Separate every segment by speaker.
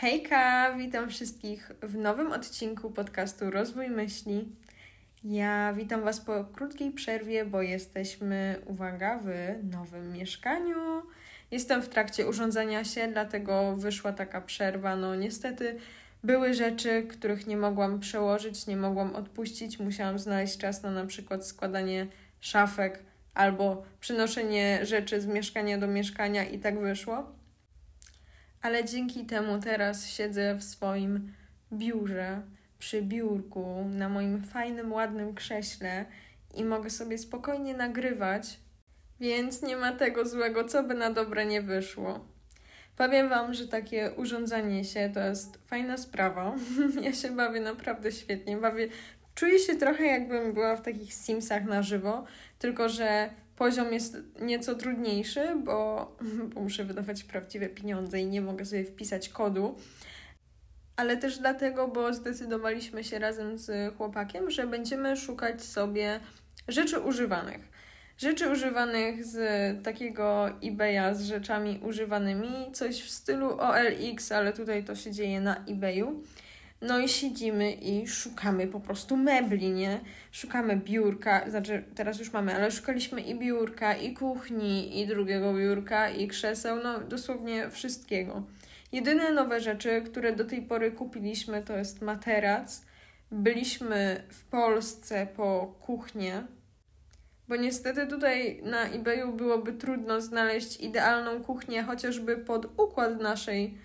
Speaker 1: Hejka, witam wszystkich w nowym odcinku podcastu Rozwój Myśli. Ja witam Was po krótkiej przerwie, bo jesteśmy, uwaga, w nowym mieszkaniu. Jestem w trakcie urządzania się, dlatego wyszła taka przerwa. No, niestety były rzeczy, których nie mogłam przełożyć, nie mogłam odpuścić. Musiałam znaleźć czas na na przykład składanie szafek albo przynoszenie rzeczy z mieszkania do mieszkania, i tak wyszło ale dzięki temu teraz siedzę w swoim biurze, przy biurku, na moim fajnym, ładnym krześle i mogę sobie spokojnie nagrywać, więc nie ma tego złego, co by na dobre nie wyszło. Powiem Wam, że takie urządzanie się to jest fajna sprawa. ja się bawię naprawdę świetnie. Bawię, czuję się trochę jakbym była w takich Simsach na żywo, tylko że poziom jest nieco trudniejszy, bo, bo muszę wydawać prawdziwe pieniądze i nie mogę sobie wpisać kodu. Ale też dlatego, bo zdecydowaliśmy się razem z chłopakiem, że będziemy szukać sobie rzeczy używanych. Rzeczy używanych z takiego eBaya z rzeczami używanymi, coś w stylu OLX, ale tutaj to się dzieje na eBayu. No i siedzimy i szukamy po prostu mebli, nie? Szukamy biurka, znaczy teraz już mamy, ale szukaliśmy i biurka, i kuchni, i drugiego biurka, i krzeseł, no dosłownie wszystkiego. Jedyne nowe rzeczy, które do tej pory kupiliśmy, to jest materac. Byliśmy w Polsce po kuchnię, bo niestety tutaj na eBayu byłoby trudno znaleźć idealną kuchnię, chociażby pod układ naszej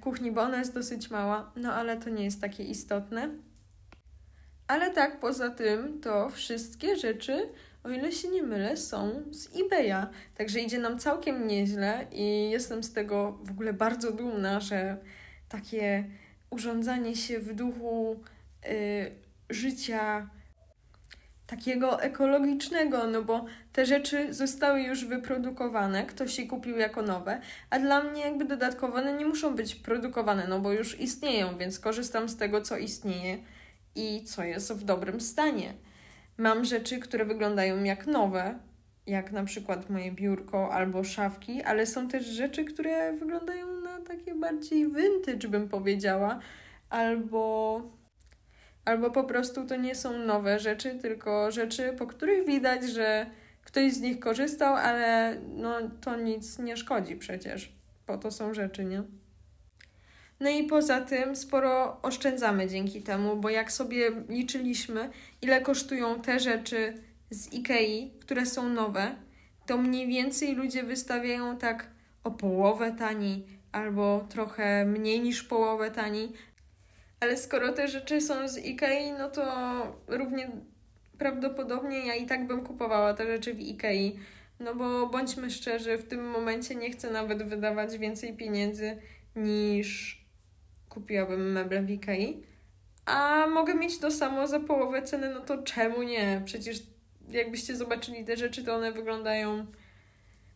Speaker 1: kuchni, bo ona jest dosyć mała, no ale to nie jest takie istotne. Ale tak, poza tym, to wszystkie rzeczy, o ile się nie mylę, są z eBaya. Także idzie nam całkiem nieźle i jestem z tego w ogóle bardzo dumna, że takie urządzanie się w duchu y, życia takiego ekologicznego, no bo te rzeczy zostały już wyprodukowane, ktoś je kupił jako nowe, a dla mnie jakby dodatkowo one nie muszą być produkowane, no bo już istnieją, więc korzystam z tego, co istnieje i co jest w dobrym stanie. Mam rzeczy, które wyglądają jak nowe, jak na przykład moje biurko albo szafki, ale są też rzeczy, które wyglądają na takie bardziej vintage, bym powiedziała, albo albo po prostu to nie są nowe rzeczy, tylko rzeczy, po których widać, że ktoś z nich korzystał, ale no to nic nie szkodzi przecież. Po to są rzeczy, nie? No i poza tym sporo oszczędzamy dzięki temu, bo jak sobie liczyliśmy, ile kosztują te rzeczy z Ikei, które są nowe, to mniej więcej ludzie wystawiają tak o połowę taniej albo trochę mniej niż połowę taniej, ale skoro te rzeczy są z Ikei, no to równie prawdopodobnie ja i tak bym kupowała te rzeczy w Ikei. No bo bądźmy szczerzy, w tym momencie nie chcę nawet wydawać więcej pieniędzy niż kupiłabym meble w Ikei. A mogę mieć to samo za połowę ceny, no to czemu nie? Przecież jakbyście zobaczyli te rzeczy, to one wyglądają,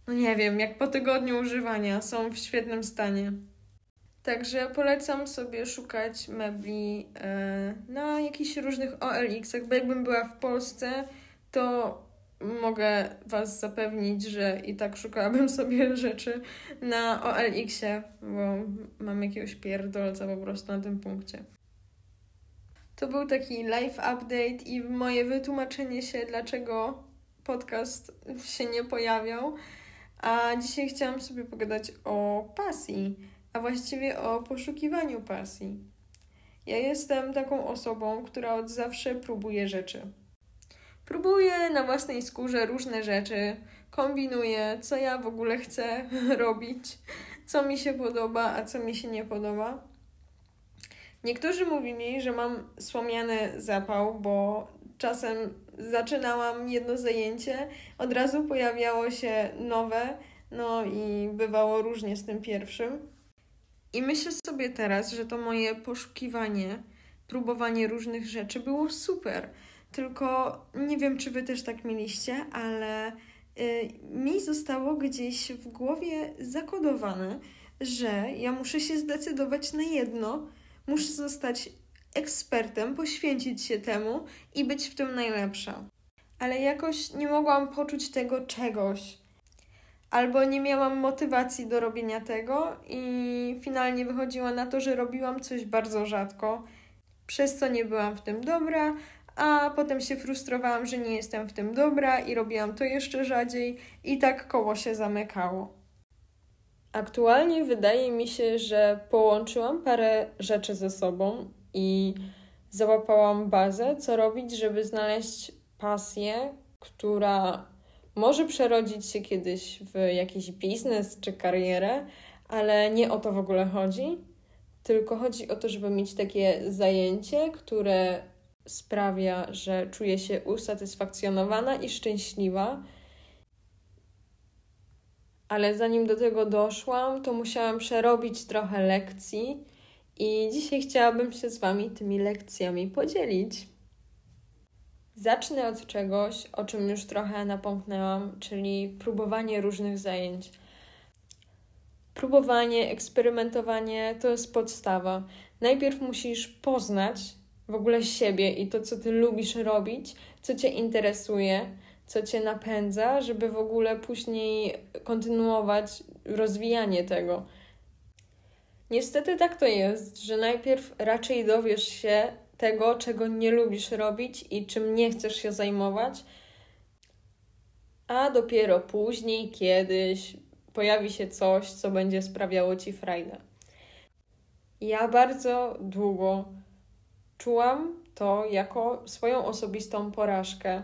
Speaker 1: no nie wiem, jak po tygodniu używania, są w świetnym stanie. Także polecam sobie szukać mebli e, na jakichś różnych OLX-ach, bo jakbym była w Polsce, to mogę Was zapewnić, że i tak szukałabym sobie rzeczy na OLX-ie, bo mam jakiegoś pierdolca po prostu na tym punkcie. To był taki live update i moje wytłumaczenie się, dlaczego podcast się nie pojawiał. A dzisiaj chciałam sobie pogadać o pasji a właściwie o poszukiwaniu pasji. Ja jestem taką osobą, która od zawsze próbuje rzeczy. Próbuję na własnej skórze różne rzeczy, kombinuję, co ja w ogóle chcę robić, co mi się podoba, a co mi się nie podoba. Niektórzy mówili, że mam słomiany zapał, bo czasem zaczynałam jedno zajęcie, od razu pojawiało się nowe, no i bywało różnie z tym pierwszym. I myślę sobie teraz, że to moje poszukiwanie, próbowanie różnych rzeczy było super. Tylko nie wiem, czy wy też tak mieliście, ale y, mi zostało gdzieś w głowie zakodowane, że ja muszę się zdecydować na jedno, muszę zostać ekspertem, poświęcić się temu i być w tym najlepsza. Ale jakoś nie mogłam poczuć tego czegoś. Albo nie miałam motywacji do robienia tego i finalnie wychodziło na to, że robiłam coś bardzo rzadko, przez co nie byłam w tym dobra, a potem się frustrowałam, że nie jestem w tym dobra i robiłam to jeszcze rzadziej i tak koło się zamykało. Aktualnie wydaje mi się, że połączyłam parę rzeczy ze sobą i załapałam bazę, co robić, żeby znaleźć pasję, która może przerodzić się kiedyś w jakiś biznes czy karierę, ale nie o to w ogóle chodzi. Tylko chodzi o to, żeby mieć takie zajęcie, które sprawia, że czuję się usatysfakcjonowana i szczęśliwa. Ale zanim do tego doszłam, to musiałam przerobić trochę lekcji i dzisiaj chciałabym się z Wami tymi lekcjami podzielić. Zacznę od czegoś, o czym już trochę napomknęłam, czyli próbowanie różnych zajęć. Próbowanie, eksperymentowanie to jest podstawa. Najpierw musisz poznać w ogóle siebie i to, co ty lubisz robić, co cię interesuje, co cię napędza, żeby w ogóle później kontynuować rozwijanie tego. Niestety tak to jest, że najpierw raczej dowiesz się tego, czego nie lubisz robić i czym nie chcesz się zajmować, a dopiero później, kiedyś pojawi się coś, co będzie sprawiało ci frajdę. Ja bardzo długo czułam to jako swoją osobistą porażkę,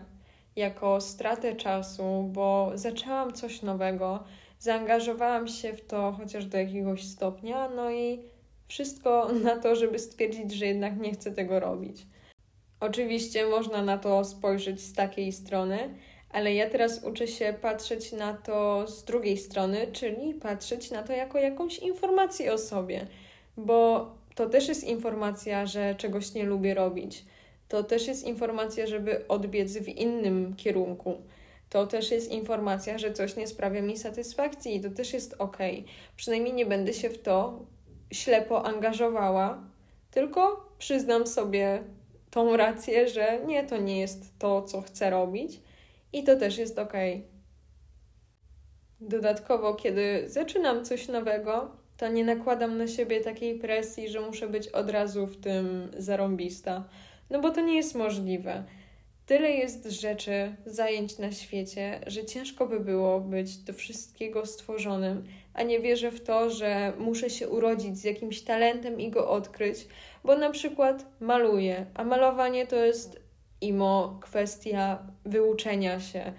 Speaker 1: jako stratę czasu, bo zaczęłam coś nowego, zaangażowałam się w to chociaż do jakiegoś stopnia, no i wszystko na to, żeby stwierdzić, że jednak nie chcę tego robić. Oczywiście można na to spojrzeć z takiej strony, ale ja teraz uczę się patrzeć na to z drugiej strony, czyli patrzeć na to jako jakąś informację o sobie, bo to też jest informacja, że czegoś nie lubię robić. To też jest informacja, żeby odbiec w innym kierunku. To też jest informacja, że coś nie sprawia mi satysfakcji i to też jest ok. Przynajmniej nie będę się w to ślepo angażowała, tylko przyznam sobie tą rację, że nie, to nie jest to, co chcę robić i to też jest ok. Dodatkowo, kiedy zaczynam coś nowego, to nie nakładam na siebie takiej presji, że muszę być od razu w tym zarąbista. No bo to nie jest możliwe. Tyle jest rzeczy, zajęć na świecie, że ciężko by było być do wszystkiego stworzonym, a nie wierzę w to, że muszę się urodzić z jakimś talentem i go odkryć, bo na przykład maluję, a malowanie to jest imo kwestia wyuczenia się,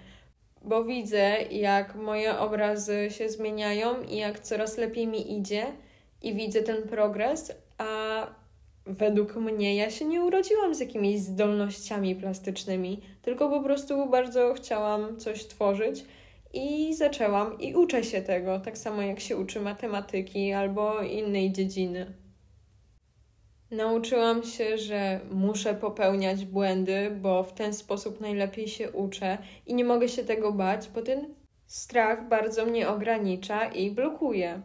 Speaker 1: bo widzę, jak moje obrazy się zmieniają i jak coraz lepiej mi idzie, i widzę ten progres, a według mnie ja się nie urodziłam z jakimiś zdolnościami plastycznymi, tylko po prostu bardzo chciałam coś tworzyć i zaczęłam i uczę się tego, tak samo jak się uczy matematyki albo innej dziedziny. Nauczyłam się, że muszę popełniać błędy, bo w ten sposób najlepiej się uczę i nie mogę się tego bać, bo ten strach bardzo mnie ogranicza i blokuje.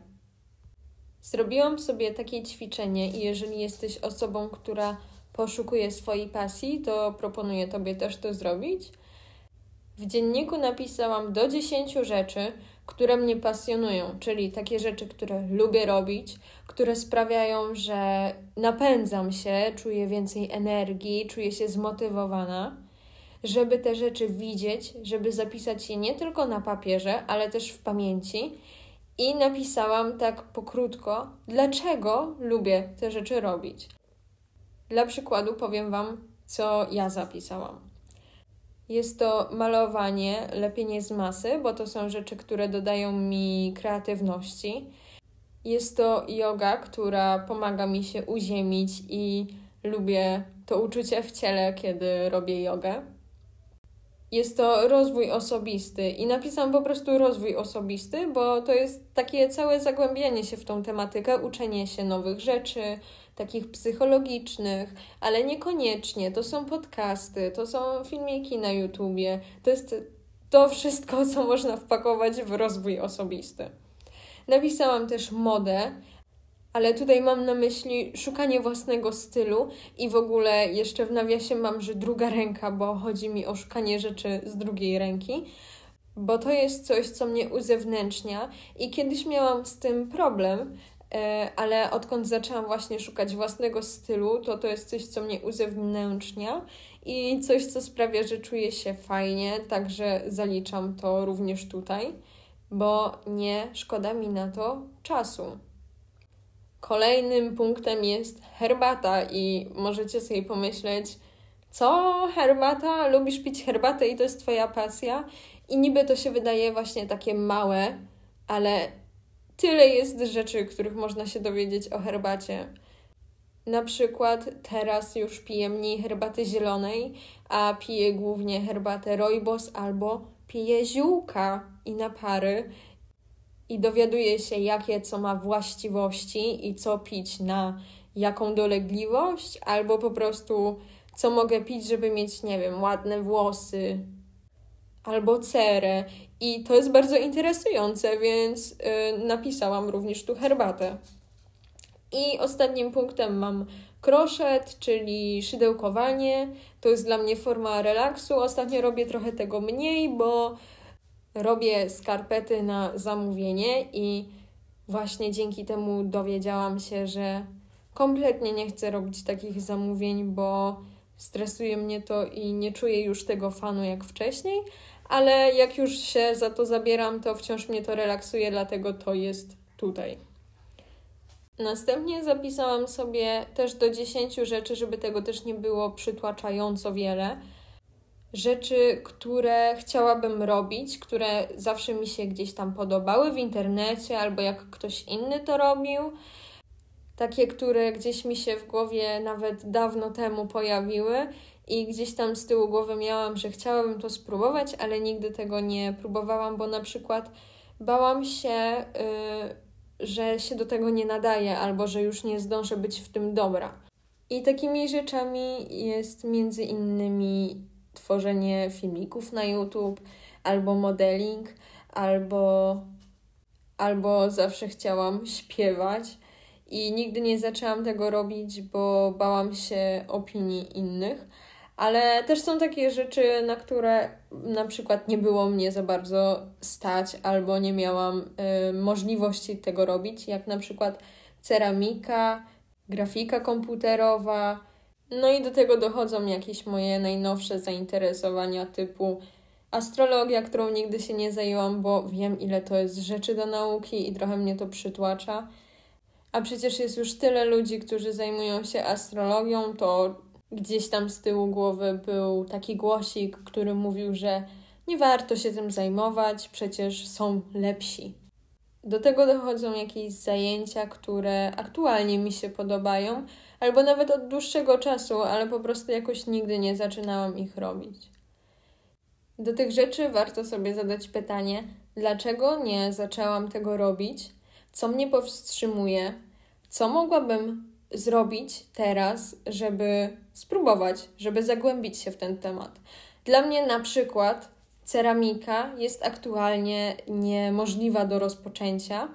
Speaker 1: Zrobiłam sobie takie ćwiczenie i jeżeli jesteś osobą, która poszukuje swojej pasji, to proponuję Tobie też to zrobić. W dzienniku napisałam do 10 rzeczy, które mnie pasjonują, czyli takie rzeczy, które lubię robić, które sprawiają, że napędzam się, czuję więcej energii, czuję się zmotywowana, żeby te rzeczy widzieć, żeby zapisać je nie tylko na papierze, ale też w pamięci. I napisałam tak pokrótko, dlaczego lubię te rzeczy robić. Dla przykładu powiem Wam, co ja zapisałam. Jest to malowanie, lepienie z masy, bo to są rzeczy, które dodają mi kreatywności. Jest to yoga, która pomaga mi się uziemić i lubię to uczucie w ciele, kiedy robię jogę. Jest to rozwój osobisty i napisałam po prostu rozwój osobisty, bo to jest takie całe zagłębianie się w tą tematykę, uczenie się nowych rzeczy, takich psychologicznych, ale niekoniecznie. To są podcasty, to są filmiki na YouTubie. To jest to wszystko, co można wpakować w rozwój osobisty. Napisałam też modę, ale tutaj mam na myśli szukanie własnego stylu i w ogóle jeszcze w nawiasie mam, że druga ręka, bo chodzi mi o szukanie rzeczy z drugiej ręki. bo to jest coś, co mnie uzewnętrznia i kiedyś miałam z tym problem, e, ale odkąd zaczęłam właśnie szukać własnego stylu, to to jest coś, co mnie uzewnętrznia i coś, co sprawia, że czuję się fajnie, także zaliczam to również tutaj, bo nie szkoda mi na to czasu. Kolejnym punktem jest herbata i możecie sobie pomyśleć, co herbata? Lubisz pić herbatę i to jest twoja pasja? I niby to się wydaje właśnie takie małe, ale tyle jest rzeczy, których można się dowiedzieć o herbacie. Na przykład teraz już piję mniej herbaty zielonej, a piję głównie herbatę rooibos albo piję ziółka i napary i dowiaduję się, jakie co ma właściwości i co pić na jaką dolegliwość, albo po prostu co mogę pić, żeby mieć, nie wiem, ładne włosy, albo cerę. I to jest bardzo interesujące, więc yy, napisałam również tu herbatę. I ostatnim punktem mam kroszet, czyli szydełkowanie. To jest dla mnie forma relaksu. Ostatnio robię trochę tego mniej, bo robię skarpety na zamówienie i właśnie dzięki temu dowiedziałam się, że kompletnie nie chcę robić takich zamówień, bo stresuje mnie to i nie czuję już tego fanu jak wcześniej, ale jak już się za to zabieram, to wciąż mnie to relaksuje, dlatego to jest tutaj. Następnie zapisałam sobie też do 10 rzeczy, żeby tego też nie było przytłaczająco wiele. Rzeczy, które chciałabym robić, które zawsze mi się gdzieś tam podobały w internecie albo jak ktoś inny to robił. Takie, które gdzieś mi się w głowie nawet dawno temu pojawiły i gdzieś tam z tyłu głowy miałam, że chciałabym to spróbować, ale nigdy tego nie próbowałam, bo na przykład bałam się. Yy, że się do tego nie nadaje albo że już nie zdążę być w tym dobra. I takimi rzeczami jest między innymi tworzenie filmików na YouTube, albo modeling, albo, albo zawsze chciałam śpiewać. I nigdy nie zaczęłam tego robić, bo bałam się opinii innych ale też są takie rzeczy, na które na przykład nie było mnie za bardzo stać albo nie miałam y, możliwości tego robić, jak na przykład ceramika, grafika komputerowa. No i do tego dochodzą jakieś moje najnowsze zainteresowania typu astrologia, którą nigdy się nie zajęłam, bo wiem ile to jest rzeczy do nauki i trochę mnie to przytłacza. A przecież jest już tyle ludzi, którzy zajmują się astrologią, to gdzieś tam z tyłu głowy był taki głosik, który mówił, że nie warto się tym zajmować, przecież są lepsi. Do tego dochodzą jakieś zajęcia, które aktualnie mi się podobają, albo nawet od dłuższego czasu, ale po prostu jakoś nigdy nie zaczynałam ich robić. Do tych rzeczy warto sobie zadać pytanie, dlaczego nie zaczęłam tego robić, co mnie powstrzymuje, co mogłabym zrobić teraz, żeby spróbować, żeby zagłębić się w ten temat. Dla mnie na przykład ceramika jest aktualnie niemożliwa do rozpoczęcia,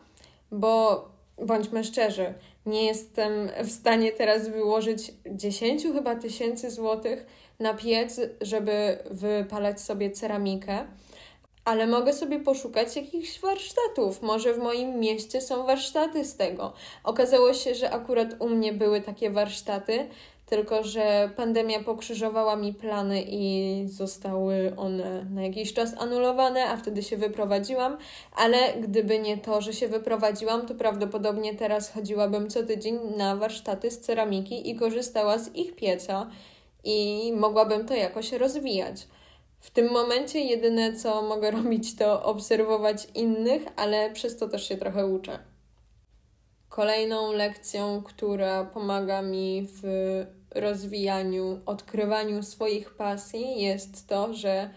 Speaker 1: bo bądźmy szczerzy, nie jestem w stanie teraz wyłożyć 10 chyba tysięcy złotych na piec, żeby wypalać sobie ceramikę ale mogę sobie poszukać jakichś warsztatów. Może w moim mieście są warsztaty z tego. Okazało się, że akurat u mnie były takie warsztaty, tylko że pandemia pokrzyżowała mi plany i zostały one na jakiś czas anulowane, a wtedy się wyprowadziłam. Ale gdyby nie to, że się wyprowadziłam, to prawdopodobnie teraz chodziłabym co tydzień na warsztaty z ceramiki i korzystała z ich pieca i mogłabym to jakoś rozwijać. W tym momencie jedyne, co mogę robić, to obserwować innych, ale przez to też się trochę uczę. Kolejną lekcją, która pomaga mi w rozwijaniu, odkrywaniu swoich pasji, jest to, że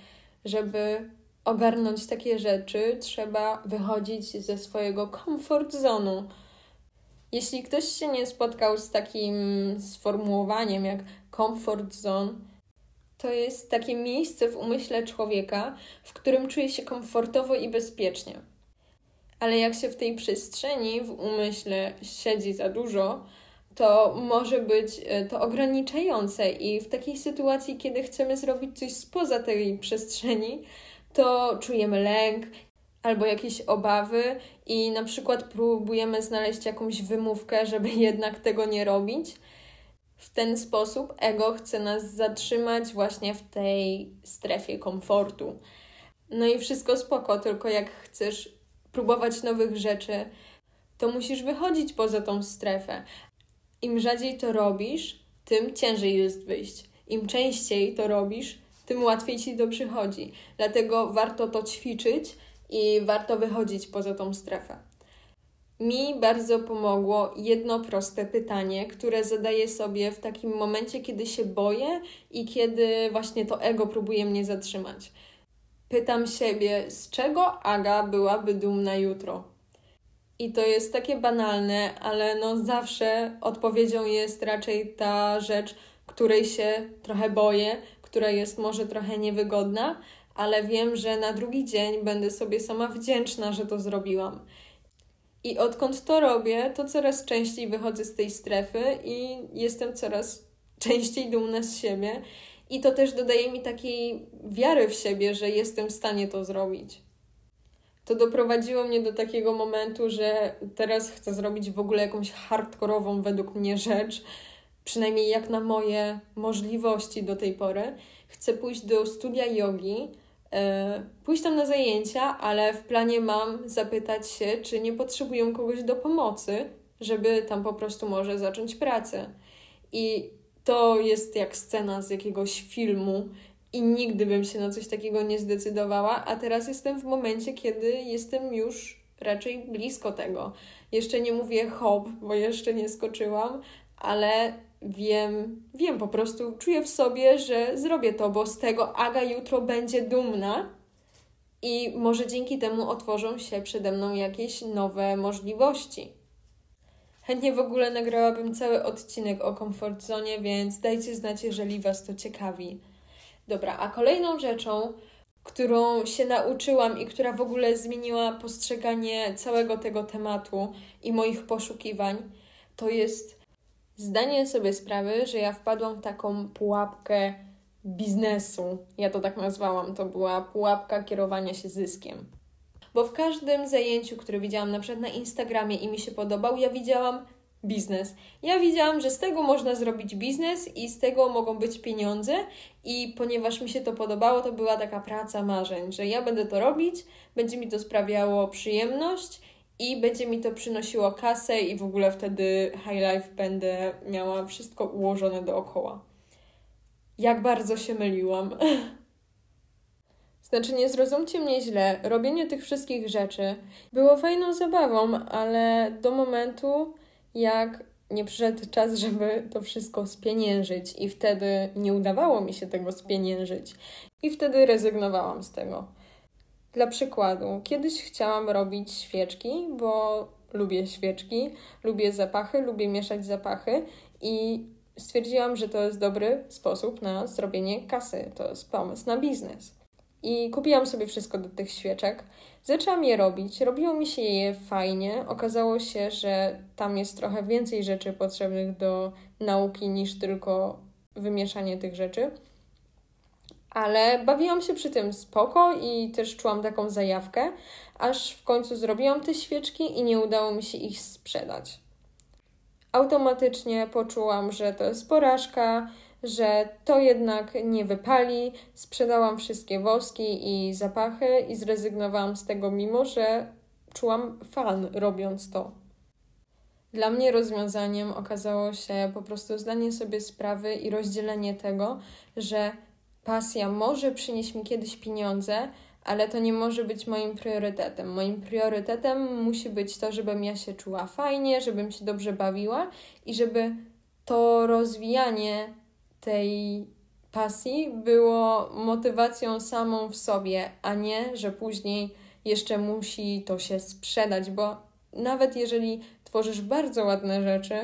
Speaker 1: żeby ogarnąć takie rzeczy, trzeba wychodzić ze swojego comfort zonu. Jeśli ktoś się nie spotkał z takim sformułowaniem jak comfort zone, to jest takie miejsce w umyśle człowieka, w którym czuje się komfortowo i bezpiecznie. Ale jak się w tej przestrzeni, w umyśle siedzi za dużo, to może być e, to ograniczające, i w takiej sytuacji, kiedy chcemy zrobić coś spoza tej przestrzeni, to czujemy lęk albo jakieś obawy i na przykład próbujemy znaleźć jakąś wymówkę, żeby jednak tego nie robić. W ten sposób ego chce nas zatrzymać właśnie w tej strefie komfortu. No i wszystko spoko, tylko jak chcesz próbować nowych rzeczy, to musisz wychodzić poza tą strefę. Im rzadziej to robisz, tym ciężej jest wyjść. Im częściej to robisz, tym łatwiej ci to przychodzi. Dlatego warto to ćwiczyć i warto wychodzić poza tą strefę. Mi bardzo pomogło jedno proste pytanie, które zadaję sobie w takim momencie, kiedy się boję i kiedy właśnie to ego próbuje mnie zatrzymać. Pytam siebie, z czego Aga byłaby dumna jutro? I to jest takie banalne, ale no zawsze odpowiedzią jest raczej ta rzecz, której się trochę boję, która jest może trochę niewygodna, ale wiem, że na drugi dzień będę sobie sama wdzięczna, że to zrobiłam. I odkąd to robię, to coraz częściej wychodzę z tej strefy i jestem coraz częściej dumna z siebie. I to też dodaje mi takiej wiary w siebie, że jestem w stanie to zrobić. To doprowadziło mnie do takiego momentu, że teraz chcę zrobić w ogóle jakąś hardkorową według mnie rzecz, przynajmniej jak na moje możliwości do tej pory. Chcę pójść do studia jogi, e, pójść tam na zajęcia, ale w planie mam zapytać się, czy nie potrzebują kogoś do pomocy, żeby tam po prostu może zacząć pracę. I to jest jak scena z jakiegoś filmu i nigdy bym się na coś takiego nie zdecydowała, a teraz jestem w momencie, kiedy jestem już raczej blisko tego. Jeszcze nie mówię hop, bo jeszcze nie skoczyłam, ale wiem, wiem po prostu, czuję w sobie, że zrobię to, bo z tego Aga jutro będzie dumna i może dzięki temu otworzą się przede mną jakieś nowe możliwości. Chętnie w ogóle nagrałabym cały odcinek o comfort zone, więc dajcie znać, jeżeli Was to ciekawi. Dobra, a kolejną rzeczą, którą się nauczyłam i która w ogóle zmieniła postrzeganie całego tego tematu i moich poszukiwań, to jest zdanie sobie sprawy, że ja wpadłam w taką pułapkę biznesu. Ja to tak nazwałam. To była pułapka kierowania się zyskiem. Bo w każdym zajęciu, które widziałam na przykład na Instagramie i mi się podobał, ja widziałam biznes. Ja widziałam, że z tego można zrobić biznes i z tego mogą być pieniądze i ponieważ mi się to podobało, to była taka praca marzeń, że ja będę to robić, będzie mi to sprawiało przyjemność i będzie mi to przynosiło kasę i w ogóle wtedy high life będę miała wszystko ułożone dookoła. Jak bardzo się myliłam. Znaczy, nie zrozumcie mnie źle, robienie tych wszystkich rzeczy było fajną zabawą, ale do momentu, jak nie przyszedł czas, żeby to wszystko spieniężyć, i wtedy nie udawało mi się tego spieniężyć, i wtedy rezygnowałam z tego. Dla przykładu, kiedyś chciałam robić świeczki, bo lubię świeczki, lubię zapachy, lubię mieszać zapachy i stwierdziłam, że to jest dobry sposób na zrobienie kasy. To jest pomysł na biznes. I kupiłam sobie wszystko do tych świeczek. Zaczęłam je robić, robiło mi się je fajnie. Okazało się, że tam jest trochę więcej rzeczy potrzebnych do nauki niż tylko wymieszanie tych rzeczy. Ale bawiłam się przy tym spoko i też czułam taką zajawkę, aż w końcu zrobiłam te świeczki i nie udało mi się ich sprzedać. Automatycznie poczułam, że to jest porażka, że to jednak nie wypali. Sprzedałam wszystkie woski i zapachy i zrezygnowałam z tego, mimo że czułam fan robiąc to. Dla mnie rozwiązaniem okazało się po prostu zdanie sobie sprawy i rozdzielenie tego, że pasja może przynieść mi kiedyś pieniądze, ale to nie może być moim priorytetem. Moim priorytetem musi być to, żebym ja się czuła fajnie, żebym się dobrze bawiła i żeby to rozwijanie tej pasji było motywacją samą w sobie, a nie, że później jeszcze musi to się sprzedać, bo nawet jeżeli tworzysz bardzo ładne rzeczy,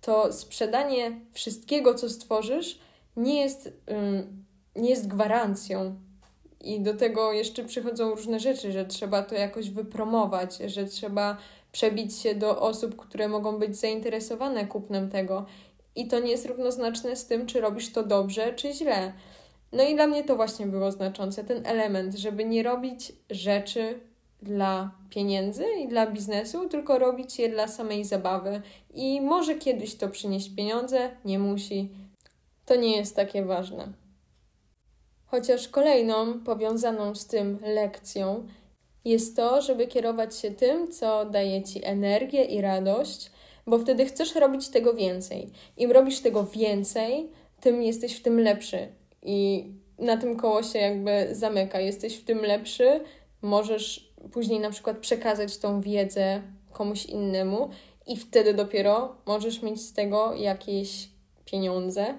Speaker 1: to sprzedanie wszystkiego, co stworzysz, nie jest, nie jest gwarancją. I do tego jeszcze przychodzą różne rzeczy, że trzeba to jakoś wypromować, że trzeba przebić się do osób, które mogą być zainteresowane kupnem tego. I to nie jest równoznaczne z tym, czy robisz to dobrze, czy źle. No i dla mnie to właśnie było znaczące, ten element, żeby nie robić rzeczy dla pieniędzy i dla biznesu, tylko robić je dla samej zabawy. I może kiedyś to przynieść pieniądze, nie musi. To nie jest takie ważne. Chociaż kolejną powiązaną z tym lekcją jest to, żeby kierować się tym, co daje ci energię i radość, bo wtedy chcesz robić tego więcej. Im robisz tego więcej, tym jesteś w tym lepszy. I na tym koło się jakby zamyka. Jesteś w tym lepszy, możesz później na przykład przekazać tą wiedzę komuś innemu i wtedy dopiero możesz mieć z tego jakieś pieniądze.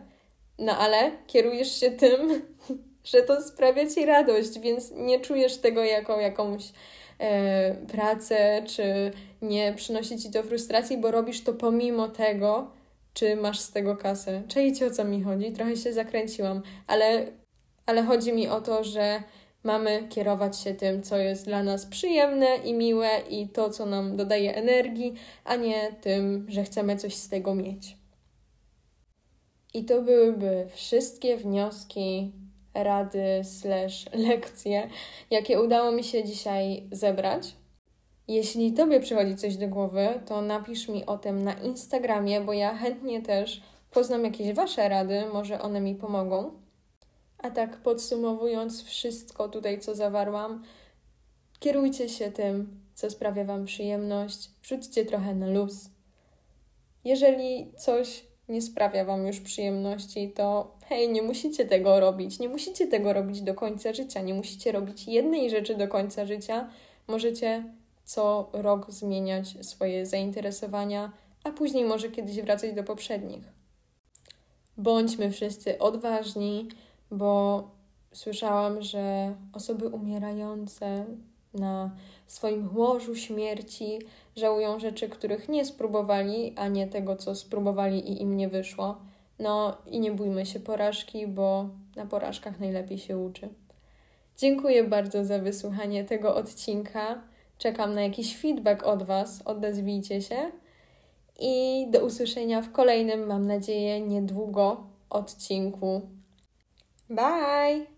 Speaker 1: No ale kierujesz się tym, że to sprawia ci radość, więc nie czujesz tego jako jakąś e, pracę, czy nie przynosi ci to frustracji, bo robisz to pomimo tego, czy masz z tego kasę. Czajcie o co mi chodzi? Trochę się zakręciłam, ale, ale chodzi mi o to, że mamy kierować się tym, co jest dla nas przyjemne i miłe i to, co nam dodaje energii, a nie tym, że chcemy coś z tego mieć. I to byłyby wszystkie wnioski, rady, slash lekcje, jakie udało mi się dzisiaj zebrać. Jeśli Tobie przychodzi coś do głowy, to napisz mi o tym na Instagramie, bo ja chętnie też poznam jakieś Wasze rady, może one mi pomogą. A tak podsumowując wszystko tutaj, co zawarłam, kierujcie się tym, co sprawia Wam przyjemność, rzućcie trochę na luz. Jeżeli coś nie sprawia Wam już przyjemności, to hej, nie musicie tego robić. Nie musicie tego robić do końca życia. Nie musicie robić jednej rzeczy do końca życia. Możecie co rok zmieniać swoje zainteresowania, a później może kiedyś wracać do poprzednich. Bądźmy wszyscy odważni, bo słyszałam, że osoby umierające na swoim łożu śmierci żałują rzeczy, których nie spróbowali, a nie tego, co spróbowali i im nie wyszło. No i nie bójmy się porażki, bo na porażkach najlepiej się uczy. Dziękuję bardzo za wysłuchanie tego odcinka. Czekam na jakiś feedback od Was, odezwijcie się. I do usłyszenia w kolejnym, mam nadzieję, niedługo odcinku. Bye!